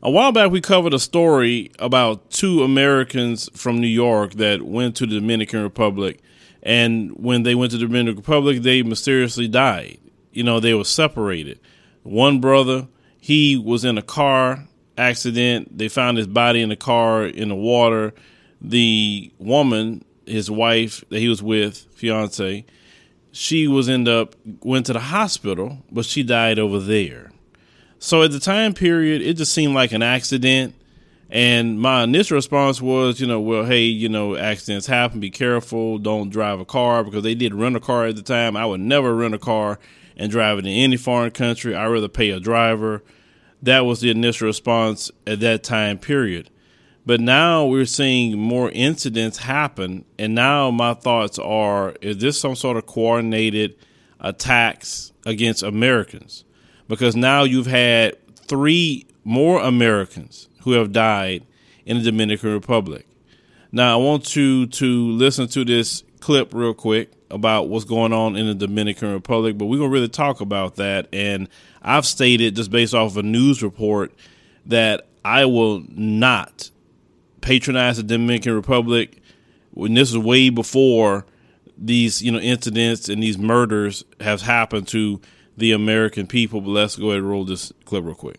A while back, we covered a story about two Americans from New York that went to the Dominican Republic. And when they went to the Dominican Republic, they mysteriously died. You know, they were separated. One brother, he was in a car accident. They found his body in the car in the water. The woman, his wife that he was with, fiance, she was end up went to the hospital, but she died over there. So at the time period, it just seemed like an accident. And my initial response was, you know, well, hey, you know, accidents happen. Be careful. Don't drive a car because they did rent a car at the time. I would never rent a car and drive it in any foreign country. I'd rather pay a driver. That was the initial response at that time period. But now we're seeing more incidents happen. And now my thoughts are is this some sort of coordinated attacks against Americans? Because now you've had three more Americans who have died in the Dominican Republic. Now, I want you to listen to this clip real quick about what's going on in the Dominican Republic, but we're going to really talk about that. And I've stated, just based off of a news report, that I will not patronize the Dominican Republic. When this is way before these, you know, incidents and these murders have happened to the American people. But let's go ahead and roll this clip real quick.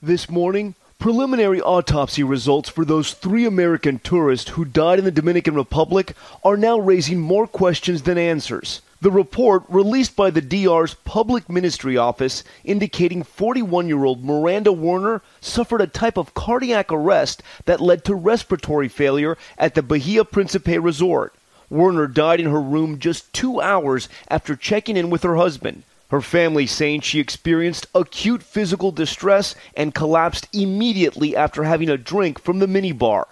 This morning, preliminary autopsy results for those three American tourists who died in the Dominican Republic are now raising more questions than answers. The report, released by the DR's Public Ministry Office, indicating 41 year old Miranda Werner suffered a type of cardiac arrest that led to respiratory failure at the Bahia Principe resort. Werner died in her room just two hours after checking in with her husband. Her family saying she experienced acute physical distress and collapsed immediately after having a drink from the minibar.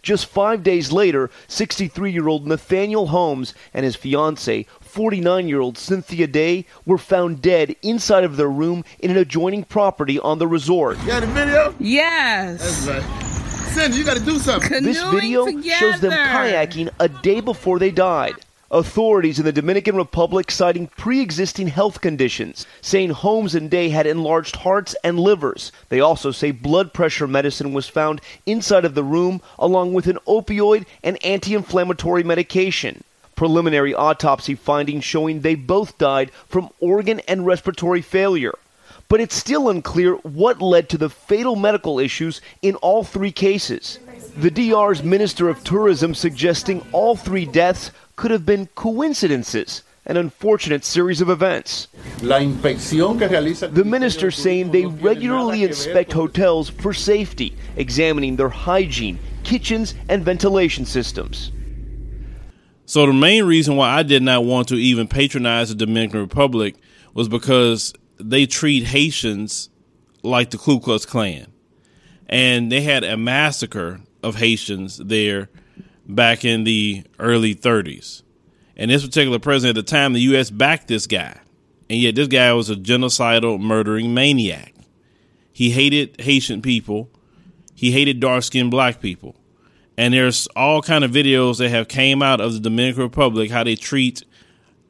Just five days later, 63 year old Nathaniel Holmes and his fiancee, 49 year old Cynthia Day, were found dead inside of their room in an adjoining property on the resort. You got a video? Yes. That's right. Cindy, you got to do something. Canoeing This video together. shows them kayaking a day before they died. Authorities in the Dominican Republic citing pre existing health conditions, saying Holmes and Day had enlarged hearts and livers. They also say blood pressure medicine was found inside of the room, along with an opioid and anti inflammatory medication. Preliminary autopsy findings showing they both died from organ and respiratory failure. But it's still unclear what led to the fatal medical issues in all three cases. The DR's Minister of Tourism suggesting all three deaths could have been coincidences, an unfortunate series of events. La inspección que realiza el The minister saying they regularly nada que ver inspect hotels for safety, examining their hygiene, kitchens, and ventilation systems. So the main reason why I did not want to even patronize the Dominican Republic was because they treat Haitians like the Ku Klux Klan. And they had a massacre of Haitians there back in the early 30s. And this particular president at the time, the U.S. backed this guy. And yet this guy was a genocidal murdering maniac. He hated Haitian people. He hated dark-skinned black people and there's all kind of videos that have came out of the Dominican Republic how they treat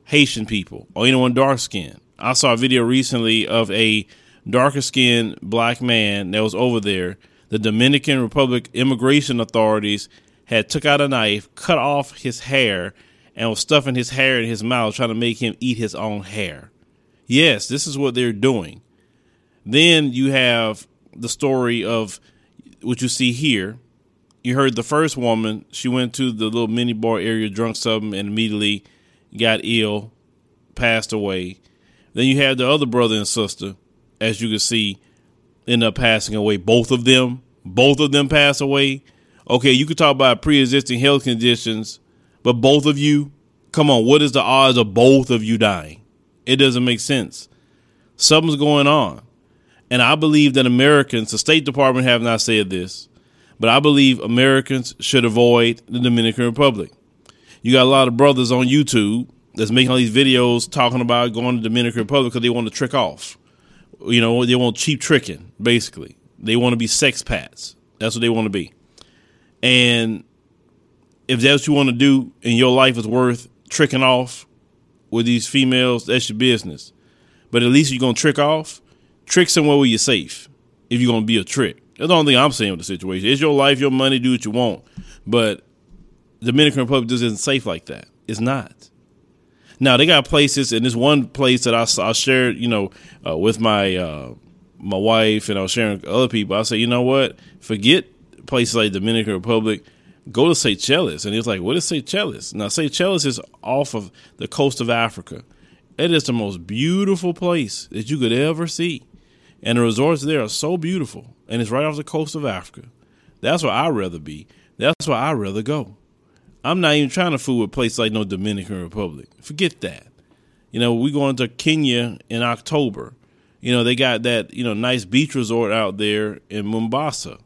Haitian people or anyone dark skinned. I saw a video recently of a darker skinned black man that was over there. The Dominican Republic immigration authorities had took out a knife, cut off his hair, and was stuffing his hair in his mouth, trying to make him eat his own hair. Yes, this is what they're doing. Then you have the story of what you see here you heard the first woman, she went to the little mini bar area, drunk something, and immediately got ill, passed away. Then you have the other brother and sister, as you can see, end up passing away. Both of them, both of them pass away. Okay, you could talk about pre existing health conditions, but both of you, come on, what is the odds of both of you dying? It doesn't make sense. Something's going on. And I believe that Americans, the State Department have not said this, but I believe Americans should avoid the Dominican Republic. You got a lot of brothers on YouTube that's making all these videos talking about going to the Dominican Republic because they want to trick off. You know, they want cheap tricking, basically. They want to be sex pats. That's what they want to be. And if that's what you want to do and your life is worth tricking off with these females, that's your business. But at least you're going to trick off, trick somewhere where you're safe if you're going to be a trick. That's the only thing I'm saying with the situation. It's your life, your money, do what you want. But Dominican Republic just isn't safe like that. It's not. Now they got places, and this one place that I, I shared, you know, uh, with my uh, my wife, and I was sharing with other people. I said, you know what? Forget places like Dominican Republic. Go to Seychelles, and he was like, "What is Seychelles?" Now Seychelles is off of the coast of Africa. It is the most beautiful place that you could ever see, and the resorts there are so beautiful, and it's right off the coast of Africa. That's where I'd rather be. That's where I'd rather go. I'm not even trying to fool with places like no Dominican Republic. Forget that. You know, we going to Kenya in October. You know, they got that, you know, nice beach resort out there in Mombasa.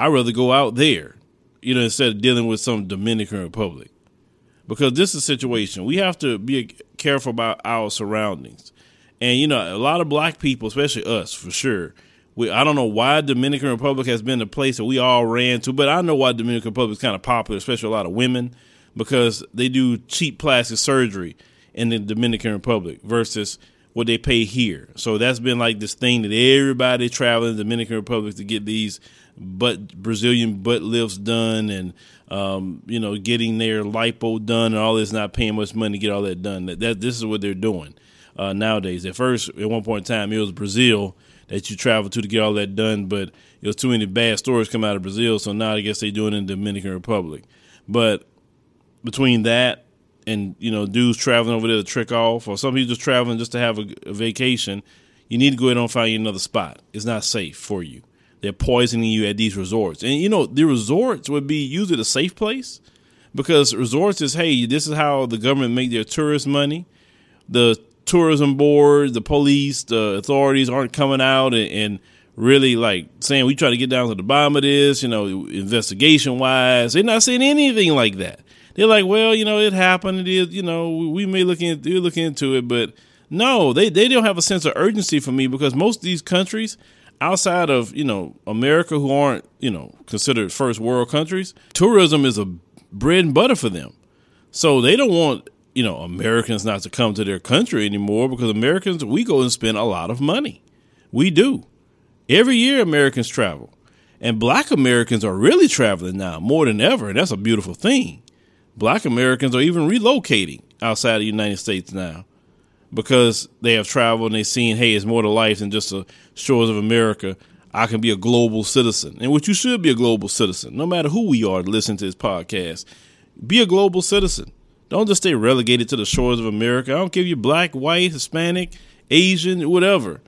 I'd rather go out there, you know, instead of dealing with some Dominican Republic. Because this is a situation. We have to be careful about our surroundings. And, you know, a lot of black people, especially us for sure, we, I don't know why Dominican Republic has been the place that we all ran to, but I know why Dominican Republic is kind of popular, especially a lot of women, because they do cheap plastic surgery in the Dominican Republic versus what they pay here. So that's been like this thing that everybody traveling the Dominican Republic to get these butt Brazilian butt lifts done and um, you know getting their lipo done and all this, not paying much money to get all that done. That, that this is what they're doing uh, nowadays. At first, at one point in time, it was Brazil that you travel to to get all that done, but it was too many bad stories come out of Brazil, so now I guess they do it in the Dominican Republic. But between that and you know dudes traveling over there to trick off, or some people just traveling just to have a, a vacation, you need to go ahead and find you another spot. It's not safe for you. They're poisoning you at these resorts, and you know the resorts would be usually the safe place because resorts is hey, this is how the government make their tourist money. The tourism board, the police, the authorities aren't coming out and, and really like saying we try to get down to the bottom of this, you know, investigation wise. They're not saying anything like that. They're like, well, you know, it happened. It is, you know, we may look into look into it, but no, they they don't have a sense of urgency for me because most of these countries outside of you know America who aren't you know considered first world countries, tourism is a bread and butter for them. So they don't want you know, Americans not to come to their country anymore because Americans, we go and spend a lot of money. We do. Every year, Americans travel. And black Americans are really traveling now more than ever. And that's a beautiful thing. Black Americans are even relocating outside of the United States now because they have traveled and they've seen, hey, it's more to life than just the shores of America. I can be a global citizen, and which you should be a global citizen, no matter who we are listen to this podcast. Be a global citizen. Don't just stay relegated to the shores of America. I don't give you black, white, Hispanic, Asian, whatever.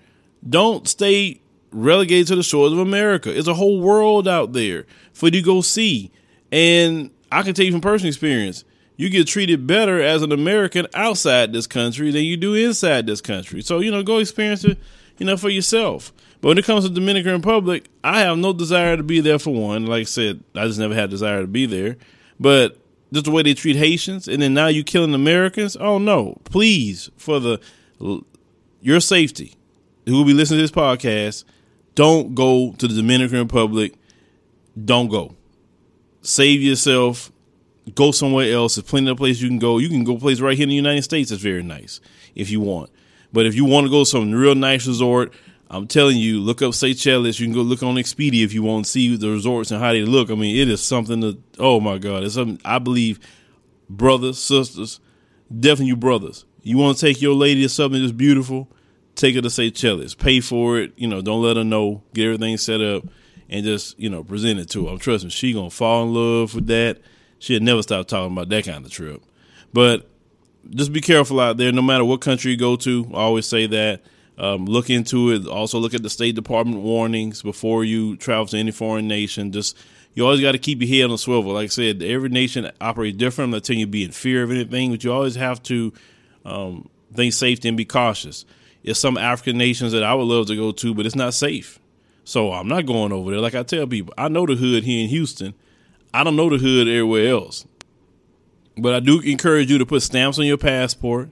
Don't stay relegated to the shores of America. It's a whole world out there for you to go see. And I can tell you from personal experience, you get treated better as an American outside this country than you do inside this country. So, you know, go experience it, you know, for yourself. But when it comes to Dominican Republic, I have no desire to be there for one. Like I said, I just never had desire to be there. But just the way they treat Haitians, and then now you killing Americans. Oh no! Please, for the your safety, who will be listening to this podcast, don't go to the Dominican Republic. Don't go. Save yourself. Go somewhere else. There's plenty of places you can go. You can go place right here in the United States. That's very nice if you want. But if you want to go to some real nice resort, I'm telling you, look up Seychelles. You can go look on Expedia if you want to see the resorts and how they look. I mean, it is something to. Oh my God, it's something. I believe, brothers, sisters, definitely you brothers. You want to take your lady to something that's beautiful, take her to Seychelles. Pay for it. You know, don't let her know. Get everything set up, and just you know present it to her. I'm trusting she gonna fall in love with that. She'll never stop talking about that kind of trip. But just be careful out there. No matter what country you go to, I always say that um, look into it. Also, look at the State Department warnings before you travel to any foreign nation. Just you always got to keep your head on a swivel. Like I said, every nation operates different. I'm not telling you be in fear of anything, but you always have to um, think safety and be cautious. There's some African nations that I would love to go to, but it's not safe. So I'm not going over there. Like I tell people, I know the hood here in Houston. I don't know the hood everywhere else. But I do encourage you to put stamps on your passport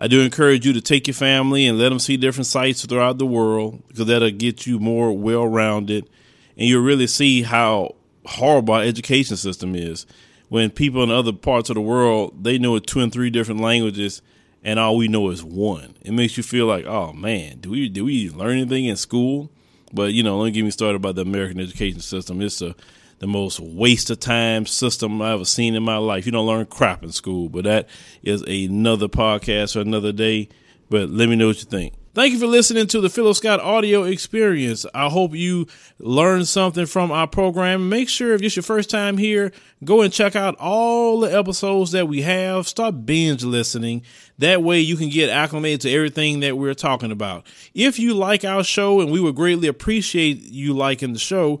I do encourage you to take your family and let them see different sites throughout the world because that'll get you more well rounded and you'll really see how horrible our education system is. When people in other parts of the world, they know two and three different languages and all we know is one. It makes you feel like, oh man, do we do we learn anything in school? But you know, don't get me started about the American education system. It's a the most waste of time system I've ever seen in my life. You don't learn crap in school, but that is another podcast for another day. But let me know what you think. Thank you for listening to the Philo Scott audio experience. I hope you learned something from our program. Make sure if it's your first time here, go and check out all the episodes that we have. Start binge listening. That way you can get acclimated to everything that we're talking about. If you like our show, and we would greatly appreciate you liking the show,